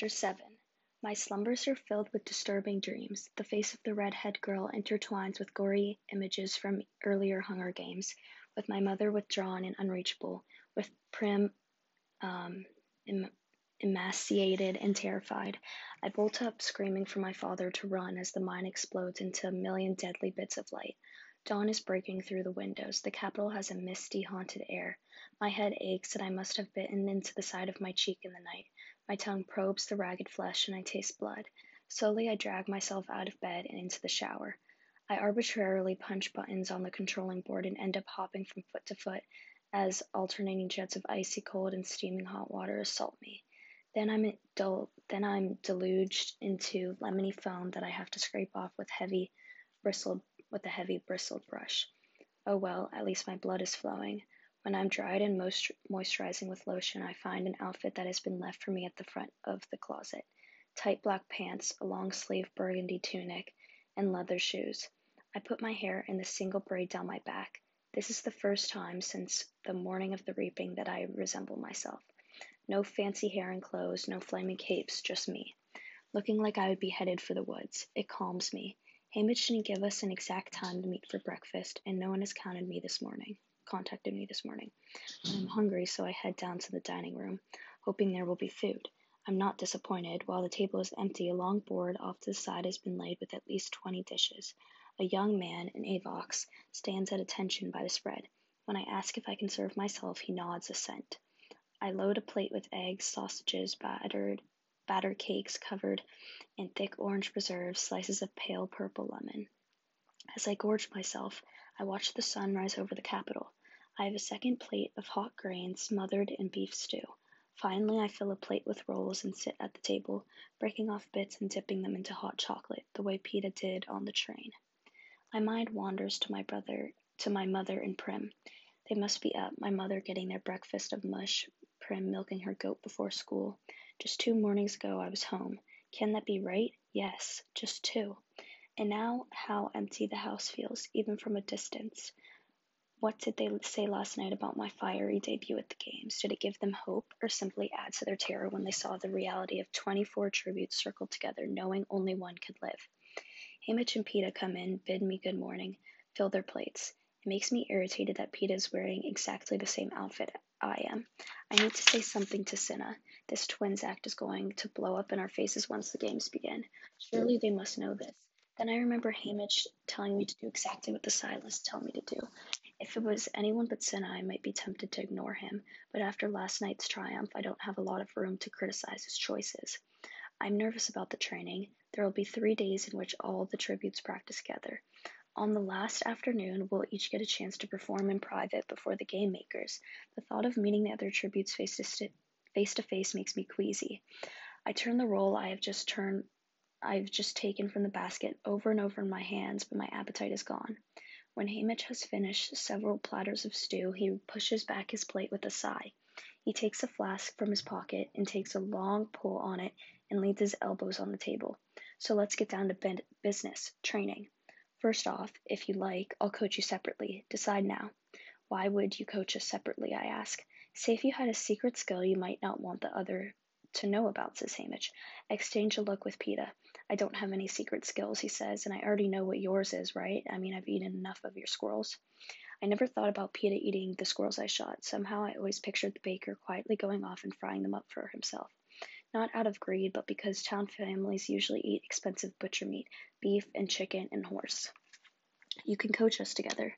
Chapter 7 My slumbers are filled with disturbing dreams. The face of the red-haired girl intertwines with gory images from earlier Hunger Games, with my mother withdrawn and unreachable, with Prim um, em- emaciated and terrified. I bolt up, screaming for my father to run as the mine explodes into a million deadly bits of light. Dawn is breaking through the windows. The Capitol has a misty, haunted air. My head aches, and I must have bitten into the side of my cheek in the night. My tongue probes the ragged flesh, and I taste blood. Slowly, I drag myself out of bed and into the shower. I arbitrarily punch buttons on the controlling board and end up hopping from foot to foot as alternating jets of icy cold and steaming hot water assault me. Then I'm dul- then I'm deluged into lemony foam that I have to scrape off with heavy bristled with a heavy bristled brush. Oh well, at least my blood is flowing. When I'm dried and most moisturizing with lotion, I find an outfit that has been left for me at the front of the closet tight black pants, a long sleeve burgundy tunic, and leather shoes. I put my hair in the single braid down my back. This is the first time since the morning of the reaping that I resemble myself. No fancy hair and clothes, no flaming capes, just me. Looking like I would be headed for the woods. It calms me. Haymitch didn't give us an exact time to meet for breakfast, and no one has counted me this morning contacted me this morning. I'm hmm. hungry, so I head down to the dining room, hoping there will be food. I'm not disappointed. While the table is empty, a long board off to the side has been laid with at least 20 dishes. A young man in Avox stands at attention by the spread. When I ask if I can serve myself, he nods assent. I load a plate with eggs, sausages, battered, battered cakes covered in thick orange preserves, slices of pale purple lemon. As I gorge myself, I watch the sun rise over the Capitol. I have a second plate of hot grains smothered in beef stew. Finally, I fill a plate with rolls and sit at the table, breaking off bits and dipping them into hot chocolate, the way Peeta did on the train. My mind wanders to my brother, to my mother and Prim. They must be up, my mother getting their breakfast of mush, Prim milking her goat before school. Just two mornings ago I was home. Can that be right? Yes, just two. And now how empty the house feels, even from a distance. What did they say last night about my fiery debut at the games? Did it give them hope, or simply add to their terror when they saw the reality of 24 tributes circled together, knowing only one could live? Haymitch and Peeta come in, bid me good morning, fill their plates. It makes me irritated that Peeta is wearing exactly the same outfit I am. I need to say something to Cinna. This twins act is going to blow up in our faces once the games begin. Surely they must know this. Then I remember Haymitch telling me to do exactly what the stylists tell me to do. If it was anyone but Cinna, I might be tempted to ignore him, but after last night's triumph, I don't have a lot of room to criticize his choices. I'm nervous about the training. There will be three days in which all the tributes practice together. On the last afternoon, we'll each get a chance to perform in private before the game makers. The thought of meeting the other tributes face to, st- face to face makes me queasy. I turn the roll I have just turned I've just taken from the basket over and over in my hands, but my appetite is gone. When Haymitch has finished several platters of stew, he pushes back his plate with a sigh. He takes a flask from his pocket and takes a long pull on it and leans his elbows on the table. So let's get down to business, training. First off, if you like, I'll coach you separately. Decide now. Why would you coach us separately? I ask. Say if you had a secret skill you might not want the other to know about, says Haymitch. Exchange a look with Peeta. I don't have any secret skills, he says, and I already know what yours is, right? I mean, I've eaten enough of your squirrels. I never thought about Peeta eating the squirrels I shot. Somehow I always pictured the baker quietly going off and frying them up for himself. Not out of greed, but because town families usually eat expensive butcher meat, beef and chicken and horse. You can coach us together,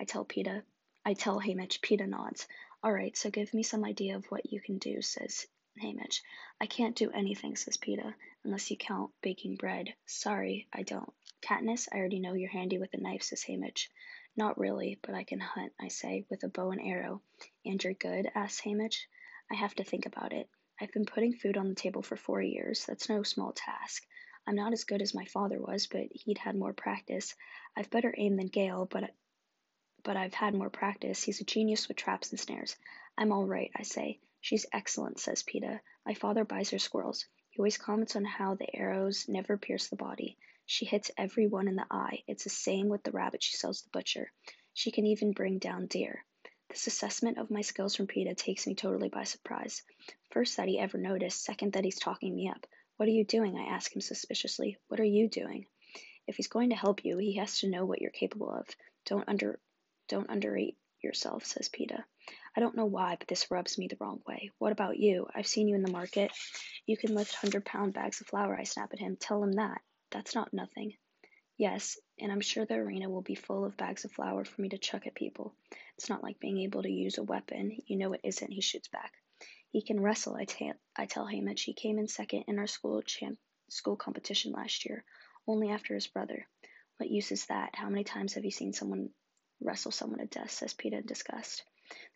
I tell Peeta. I tell Haymitch. Peeta nods. All right, so give me some idea of what you can do, says Haymitch. I can't do anything, says Peeta, unless you count baking bread. Sorry, I don't. Katniss, I already know you're handy with a knife, says Haymitch. Not really, but I can hunt, I say, with a bow and arrow. And you're good? asks Haymitch. I have to think about it. I've been putting food on the table for four years. That's no small task. I'm not as good as my father was, but he'd had more practice. I've better aim than Gale, but but I've had more practice. He's a genius with traps and snares. I'm all right, I say. She's excellent, says Peeta. My father buys her squirrels. He always comments on how the arrows never pierce the body. She hits every one in the eye. It's the same with the rabbit she sells the butcher. She can even bring down deer. This assessment of my skills from Peeta takes me totally by surprise. First, that he ever noticed. Second, that he's talking me up. What are you doing? I ask him suspiciously. What are you doing? If he's going to help you, he has to know what you're capable of. Don't under don't underrate yourself, says Peeta. I don't know why, but this rubs me the wrong way. What about you? I've seen you in the market. You can lift hundred pound bags of flour, I snap at him. Tell him that. That's not nothing. Yes, and I'm sure the arena will be full of bags of flour for me to chuck at people. It's not like being able to use a weapon. You know it isn't, he shoots back. He can wrestle, I, I tell Haymitch. He came in second in our school champ- school competition last year, only after his brother. What use is that? How many times have you seen someone wrestle someone to death? says Peeta in disgust.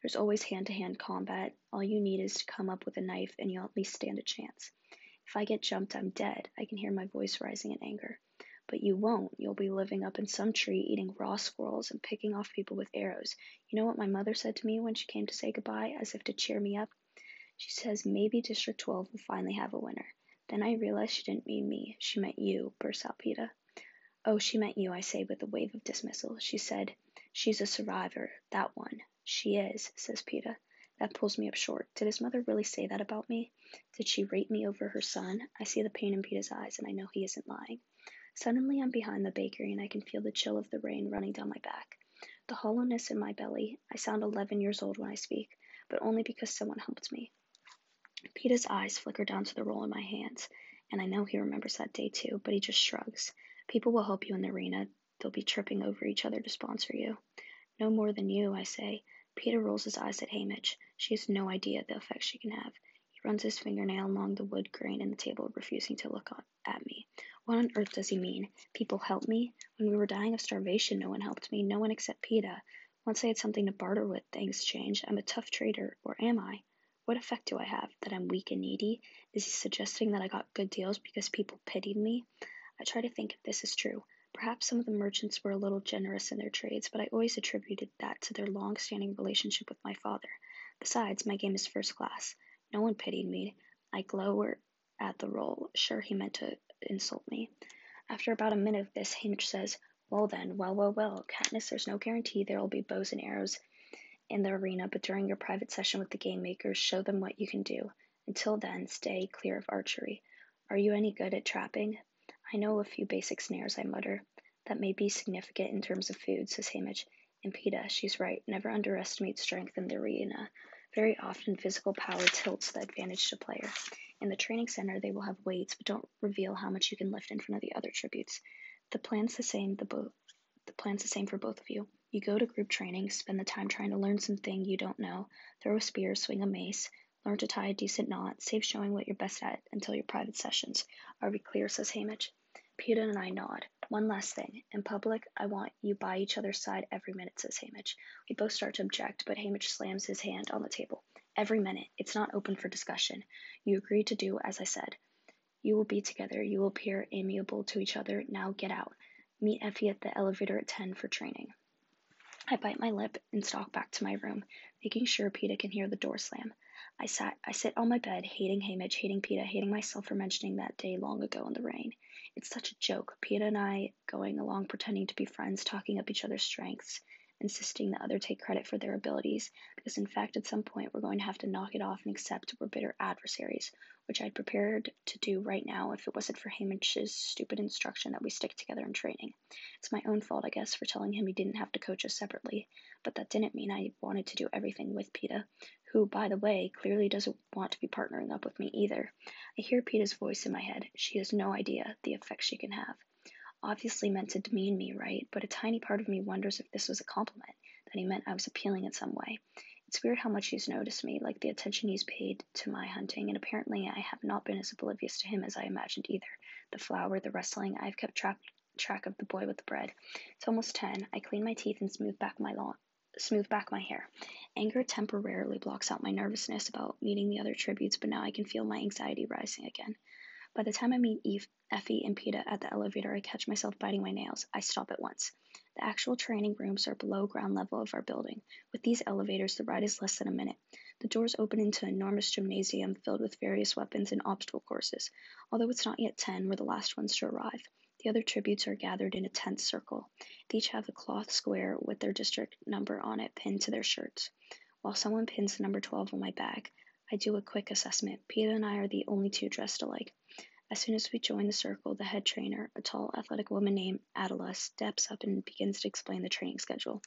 There's always hand to hand combat. All you need is to come up with a knife and you'll at least stand a chance. If I get jumped, I'm dead. I can hear my voice rising in anger. But you won't. You'll be living up in some tree eating raw squirrels and picking off people with arrows. You know what my mother said to me when she came to say goodbye, as if to cheer me up? She says maybe District 12 will finally have a winner. Then I realized she didn't mean me. She meant you, bursts out Peeta. Oh, she meant you, I say with a wave of dismissal. She said, She's a survivor. That one. She is, says Peeta. That pulls me up short. Did his mother really say that about me? Did she rate me over her son? I see the pain in Peeta's eyes, and I know he isn't lying. Suddenly I'm behind the bakery and I can feel the chill of the rain running down my back. The hollowness in my belly. I sound 11 years old when I speak, but only because someone helped me. Peeta's eyes flicker down to the roll in my hands, and I know he remembers that day too, but he just shrugs. People will help you in the arena. They'll be tripping over each other to sponsor you. No more than you, I say. Peeta rolls his eyes at Haymitch. She has no idea the effect she can have. He runs his fingernail along the wood grain in the table, refusing to look at me. What on earth does he mean? People help me? When we were dying of starvation, no one helped me, no one except Peeta. Once I had something to barter with, things changed. I'm a tough trader, or am I? What effect do I have? That I'm weak and needy? Is he suggesting that I got good deals because people pitied me? I try to think if this is true. Perhaps some of the merchants were a little generous in their trades, but I always attributed that to their long standing relationship with my father. Besides, my game is first class. No one pitied me. I glower at the roll. Sure, he meant to insult me. After about a minute of this, Haymitch says, Well then, well, well, well, Katniss, there's no guarantee there will be bows and arrows in the arena, but during your private session with the game makers, show them what you can do. Until then, stay clear of archery. Are you any good at trapping? I know a few basic snares, I mutter. That may be significant in terms of food, says Haymitch. And Peeta, she's right. Never underestimate strength in the arena. Very often, physical power tilts the advantage to player. In the training center, they will have weights, but don't reveal how much you can lift in front of the other tributes. The plan's the same. The the plan's the same for both of you. You go to group training, spend the time trying to learn something you don't know, throw a spear, swing a mace, learn to tie a decent knot, save showing what you're best at until your private sessions. Are we clear? says Haymitch. Peeta and I nod. One last thing. In public, I want you by each other's side every minute, says Haymitch. We both start to object, but Haymitch slams his hand on the table. Every minute. It's not open for discussion. You agree to do as I said. You will be together. You will appear amiable to each other. Now get out. Meet Effie at the elevator at 10 for training. I bite my lip and stalk back to my room, making sure Peeta can hear the door slam. I sat I sit on my bed, hating Haymitch, hating Peeta, hating myself for mentioning that day long ago in the rain. It's such a joke, Peeta and I going along pretending to be friends, talking up each other's strengths insisting the other take credit for their abilities, because in fact, at some point, we're going to have to knock it off and accept we're bitter adversaries, which I'd prepared to do right now if it wasn't for Haymitch's stupid instruction that we stick together in training. It's my own fault, I guess, for telling him he didn't have to coach us separately, but that didn't mean I wanted to do everything with Peeta, who, by the way, clearly doesn't want to be partnering up with me either. I hear Peeta's voice in my head. She has no idea the effect she can have obviously meant to demean me, right? But a tiny part of me wonders if this was a compliment, that he meant I was appealing in some way. It's weird how much he's noticed me, like the attention he's paid to my hunting, and apparently I have not been as oblivious to him as I imagined either. The flower, the wrestling, I've kept track track of the boy with the bread. It's almost ten. I clean my teeth and smooth back my lawn smooth back my hair. Anger temporarily blocks out my nervousness about meeting the other tributes, but now I can feel my anxiety rising again. By the time I meet Eve, Effie, and Peeta at the elevator, I catch myself biting my nails. I stop at once. The actual training rooms are below ground level of our building. With these elevators, the ride is less than a minute. The doors open into an enormous gymnasium filled with various weapons and obstacle courses. Although it's not yet 10, we're the last ones to arrive. The other tributes are gathered in a tense circle. They each have a cloth square with their district number on it pinned to their shirts. While someone pins the number 12 on my bag, I do a quick assessment. Peeta and I are the only two dressed alike. As soon as we join the circle, the head trainer, a tall, athletic woman named Atala, steps up and begins to explain the training schedule.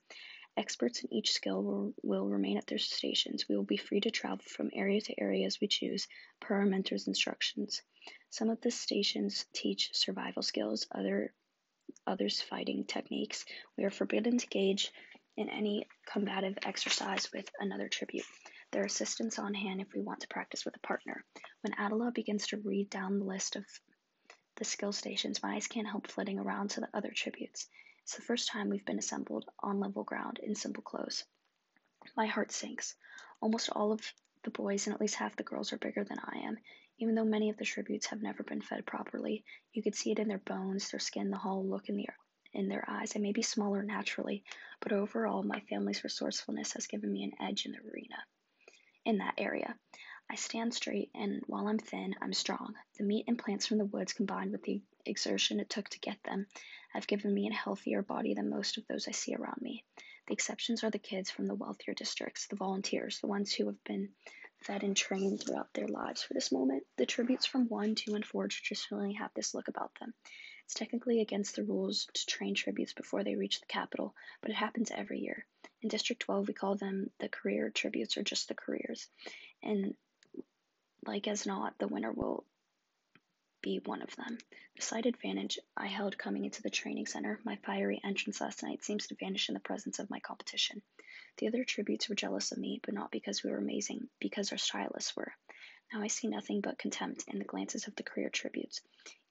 Experts in each skill will, will remain at their stations. We will be free to travel from area to area as we choose, per our mentor's instructions. Some of the stations teach survival skills, other others fighting techniques. We are forbidden to engage in any combative exercise with another tribute. There are assistants on hand if we want to practice with a partner. When Atala begins to read down the list of the skill stations, my eyes can't help flitting around to the other tributes. It's the first time we've been assembled on level ground in simple clothes. My heart sinks. Almost all of the boys and at least half the girls are bigger than I am. Even though many of the tributes have never been fed properly, you could see it in their bones, their skin, the hollow look in their in their eyes. I may be smaller naturally, but overall, my family's resourcefulness has given me an edge in the arena in that area. I stand straight, and while I'm thin, I'm strong. The meat and plants from the woods combined with the exertion it took to get them have given me a healthier body than most of those I see around me. The exceptions are the kids from the wealthier districts, the volunteers, the ones who have been fed and trained throughout their lives for this moment. The tributes from 1, 2, and 4 traditionally have this look about them. It's technically against the rules to train tributes before they reach the Capitol, but it happens every year. In District 12, we call them the career tributes or just the careers. And like as not, the winner will be one of them. The slight advantage I held coming into the training center, my fiery entrance last night, seems to vanish in the presence of my competition. The other tributes were jealous of me, but not because we were amazing, because our stylists were. Now I see nothing but contempt in the glances of the career tributes.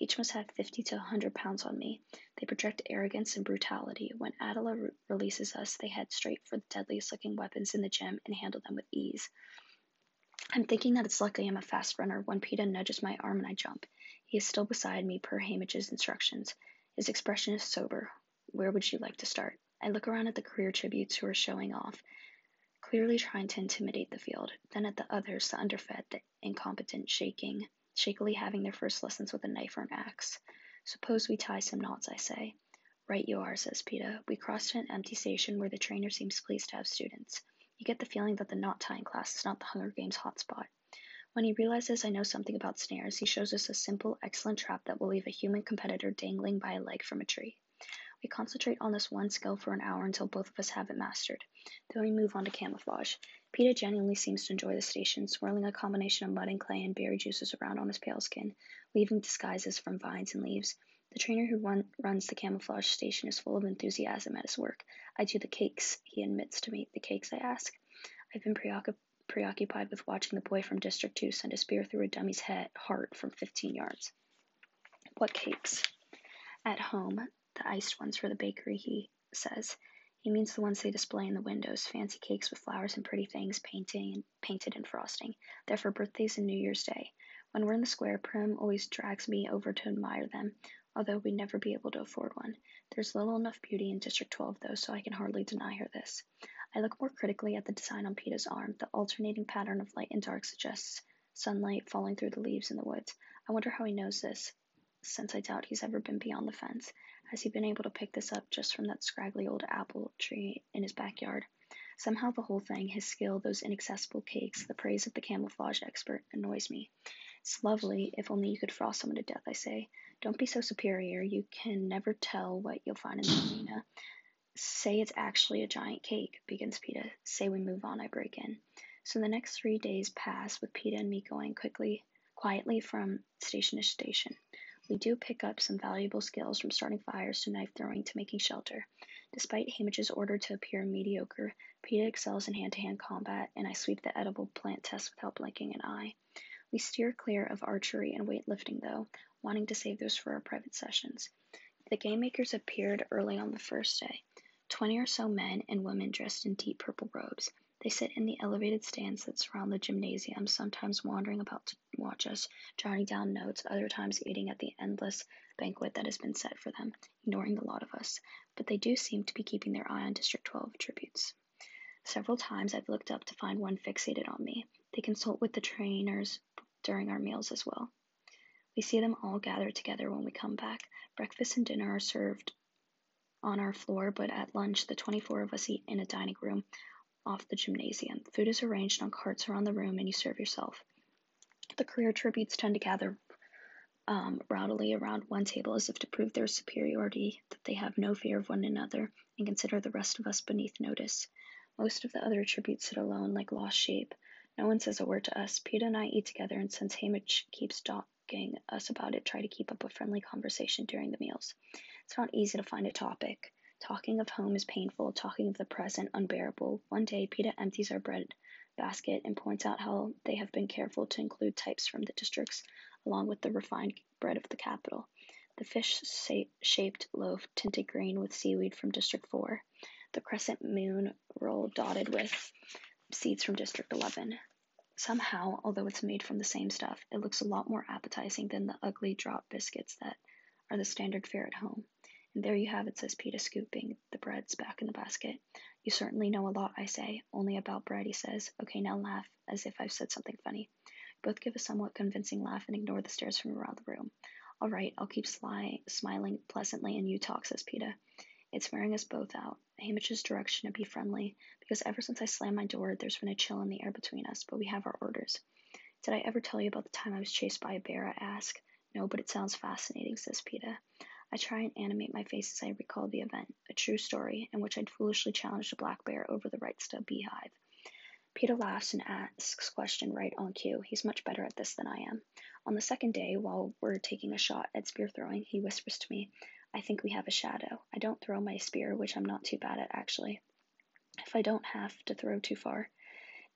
Each must have 50 to a 100 pounds on me. They project arrogance and brutality. When Atala re- releases us, they head straight for the deadliest looking weapons in the gym and handle them with ease. I'm thinking that it's lucky I'm a fast runner when Peeta nudges my arm and I jump. He is still beside me per Haymitch's instructions. His expression is sober. Where would you like to start? I look around at the career tributes who are showing off clearly trying to intimidate the field, then at the others, the underfed, the incompetent, shaking, shakily having their first lessons with a knife or an axe. Suppose we tie some knots, I say. Right you are, says Peeta. We cross to an empty station where the trainer seems pleased to have students. You get the feeling that the knot tying class is not the Hunger Games hotspot. When he realizes I know something about snares, he shows us a simple, excellent trap that will leave a human competitor dangling by a leg from a tree. We concentrate on this one skill for an hour until both of us have it mastered. Then we move on to camouflage. Peeta genuinely seems to enjoy the station, swirling a combination of mud and clay and berry juices around on his pale skin, weaving disguises from vines and leaves. The trainer who run, runs the camouflage station is full of enthusiasm at his work. I do the cakes, he admits to me. The cakes, I ask. I've been preoccupied with watching the boy from District 2 send a spear through a dummy's head, heart from 15 yards. What cakes? At home, the iced ones for the bakery, he says. He means the ones they display in the windows, fancy cakes with flowers and pretty things painting and painted and frosting. They're for birthdays and New Year's Day. When we're in the square, Prim always drags me over to admire them, although we'd never be able to afford one. There's little enough beauty in District 12, though, so I can hardly deny her this. I look more critically at the design on Peeta's arm. The alternating pattern of light and dark suggests sunlight falling through the leaves in the woods. I wonder how he knows this, since I doubt he's ever been beyond the fence. Has he been able to pick this up just from that scraggly old apple tree in his backyard? Somehow the whole thing, his skill, those inaccessible cakes, the praise of the camouflage expert, annoys me. It's lovely, if only you could frost someone to death, I say. Don't be so superior, you can never tell what you'll find in the arena. Say it's actually a giant cake, begins Peeta. Say we move on, I break in. So the next three days pass with Peeta and me going quickly, quietly from station to station. We do pick up some valuable skills from starting fires to knife throwing to making shelter. Despite Haymitch's order to appear mediocre, Peeta excels in hand to hand combat, and I sweep the edible plant test without blinking an eye. We steer clear of archery and weightlifting, though, wanting to save those for our private sessions. The game makers appeared early on the first day. Twenty or so men and women dressed in deep purple robes. They sit in the elevated stands that surround the gymnasium, sometimes wandering about to watch us, jotting down notes, other times eating at the endless banquet that has been set for them, ignoring the lot of us. But they do seem to be keeping their eye on District 12 tributes. Several times I've looked up to find one fixated on me. They consult with the trainers during our meals as well. We see them all gathered together when we come back. Breakfast and dinner are served on our floor, but at lunch, the 24 of us eat in a dining room off the gymnasium. Food is arranged on carts around the room, and you serve yourself. The career tributes tend to gather um, rowdily around one table as if to prove their superiority, that they have no fear of one another, and consider the rest of us beneath notice. Most of the other tributes sit alone like lost sheep. No one says a word to us. Peeta and I eat together, and since Haymitch keeps talking us about it, try to keep up a friendly conversation during the meals. It's not easy to find a topic. Talking of home is painful, talking of the present unbearable. One day, Peeta empties our bread basket and points out how they have been careful to include types from the districts along with the refined bread of the Capitol. The fish shaped loaf tinted green with seaweed from District 4. The crescent moon roll dotted with seeds from District 11. Somehow, although it's made from the same stuff, it looks a lot more appetizing than the ugly drop biscuits that are the standard fare at home. And there you have it, says Peeta, scooping the breads back in the basket. You certainly know a lot, I say. Only about bread, he says. Okay, now laugh, as if I've said something funny. Both give a somewhat convincing laugh and ignore the stares from around the room. All right, I'll keep sly, smiling pleasantly, and you talk, says Peeta. It's wearing us both out. Haymitch's direction to be friendly, because ever since I slammed my door, there's been a chill in the air between us, but we have our orders. Did I ever tell you about the time I was chased by a bear? I ask. No, but it sounds fascinating, says Peeta. I try and animate my face as I recall the event, a true story, in which I'd foolishly challenged a black bear over the rights to a beehive. Peeta laughs and asks question right on cue. He's much better at this than I am. On the second day, while we're taking a shot at spear throwing, he whispers to me, I think we have a shadow. I don't throw my spear, which I'm not too bad at actually. If I don't have to throw too far.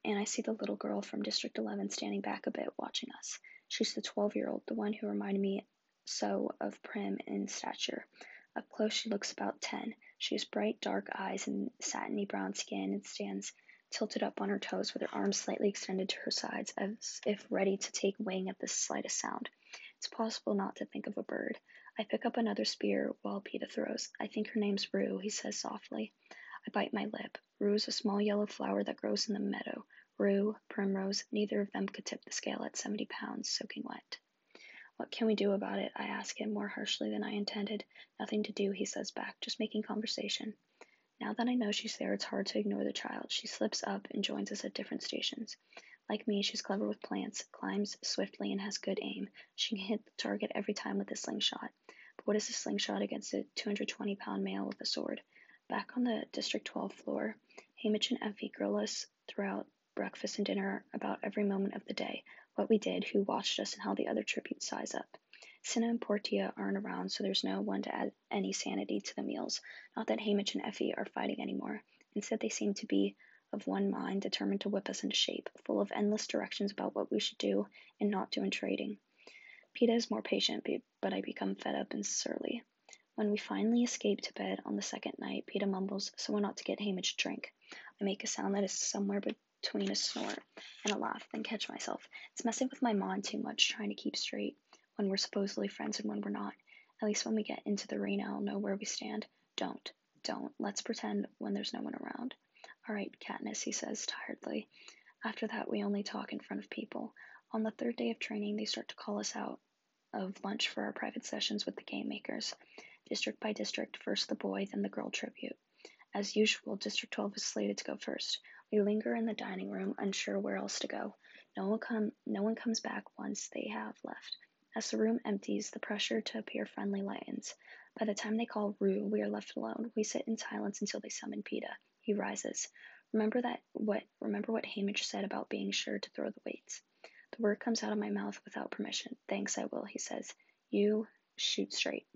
And I see the little girl from District 11 standing back a bit, watching us. She's the 12 year old, the one who reminded me so of Prim in stature. Up close, she looks about 10. She has bright, dark eyes and satiny brown skin and stands tilted up on her toes with her arms slightly extended to her sides as if ready to take wing at the slightest sound. It's possible not to think of a bird. I pick up another spear while Peeta throws. I think her name's Rue, he says softly. I bite my lip. Rue is a small yellow flower that grows in the meadow. Rue, Primrose, neither of them could tip the scale at 70 pounds, soaking wet. What can we do about it? I ask him more harshly than I intended. Nothing to do, he says back, just making conversation. Now that I know she's there, it's hard to ignore the child. She slips up and joins us at different stations. Like me, she's clever with plants, climbs swiftly, and has good aim. She can hit the target every time with a slingshot. But what is a slingshot against a 220 pound male with a sword? Back on the District 12 floor, Haymitch and Effie grill us throughout breakfast and dinner about every moment of the day, what we did, who watched us, and how the other tributes size up. Cinna and Portia aren't around, so there's no one to add any sanity to the meals. Not that Haymitch and Effie are fighting anymore. Instead, they seem to be of one mind, determined to whip us into shape, full of endless directions about what we should do and not do in trading. Peeta is more patient, but I become fed up and surly. When we finally escape to bed on the second night, Peeta mumbles, Someone ought to get Haymitch a drink. I make a sound that is somewhere between a snort and a laugh, then catch myself. It's messing with my mind too much, trying to keep straight when we're supposedly friends and when we're not. At least when we get into the arena, I'll know where we stand. Don't. Don't. Let's pretend when there's no one around. All right, Katniss, he says tiredly. After that, we only talk in front of people. On the third day of training, they start to call us out of lunch for our private sessions with the game makers. District by district, first the boy, then the girl tribute. As usual, District 12 is slated to go first. We linger in the dining room, unsure where else to go. No one, come, no one comes back once they have left. As the room empties, the pressure to appear friendly lightens. By the time they call Rue, we are left alone. We sit in silence until they summon Peeta. He rises. Remember that what remember what Haymitch said about being sure to throw the weights. The word comes out of my mouth without permission. Thanks, I will, he says. You shoot straight.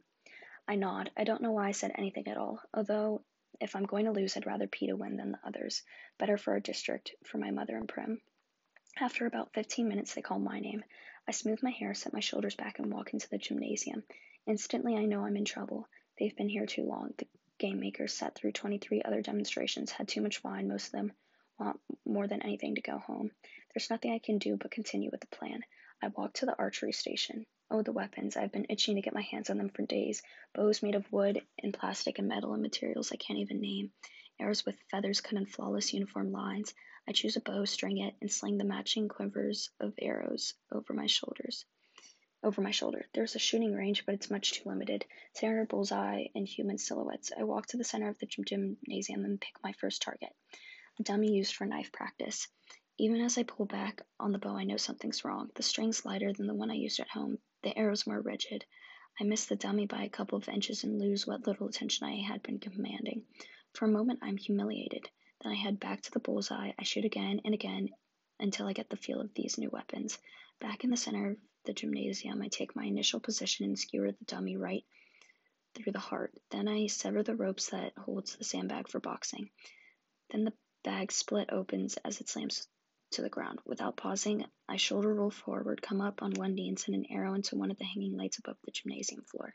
I nod. I don't know why I said anything at all, although if I'm going to lose, I'd rather Peeta win than the others. Better for our district, for my mother and Prim. After about 15 minutes, they call my name. I smooth my hair, set my shoulders back, and walk into the gymnasium. Instantly, I know I'm in trouble. They've been here too long. The game makers sat through 23 other demonstrations, had too much wine, most of them want more than anything to go home. There's nothing I can do but continue with the plan. I walk to the archery station. Oh, the weapons. I've been itching to get my hands on them for days. Bows made of wood and plastic and metal and materials I can't even name. Arrows with feathers cut in flawless uniform lines. I choose a bow, string it, and sling the matching quivers of arrows over my shoulders. over my shoulder. There's a shooting range, but it's much too limited. Standard bullseye and human silhouettes. I walk to the center of the gymnasium and pick my first target. A dummy used for knife practice. Even as I pull back on the bow, I know something's wrong. The string's lighter than the one I used at home. The arrow's more rigid. I miss the dummy by a couple of inches and lose what little attention I had been commanding. For a moment, I'm humiliated. Then I head back to the bullseye. I shoot again and again until I get the feel of these new weapons. Back in the center of the gymnasium, I take my initial position and skewer the dummy right through the heart. Then I sever the ropes that holds the sandbag for boxing. Then the bag split opens as it slams to the ground. Without pausing, I shoulder roll forward, come up on one knee, and send an arrow into one of the hanging lights above the gymnasium floor.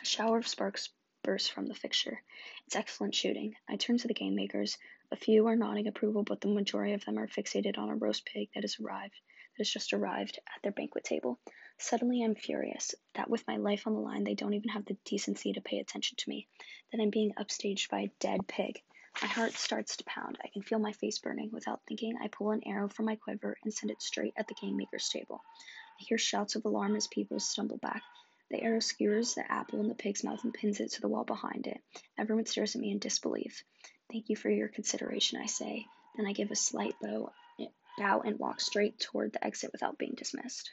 A shower of sparks bursts from the fixture. It's excellent shooting. I turn to the game makers. A few are nodding approval, but the majority of them are fixated on a roast pig that has arrived, that has just arrived at their banquet table. Suddenly, I'm furious that with my life on the line, they don't even have the decency to pay attention to me, that I'm being upstaged by a dead pig. My heart starts to pound. I can feel my face burning. Without thinking, I pull an arrow from my quiver and send it straight at the game maker's table. I hear shouts of alarm as people stumble back. The arrow skewers the apple in the pig's mouth and pins it to the wall behind it. Everyone stares at me in disbelief. Thank you for your consideration, I say. Then I give a slight bow, and walk straight toward the exit without being dismissed.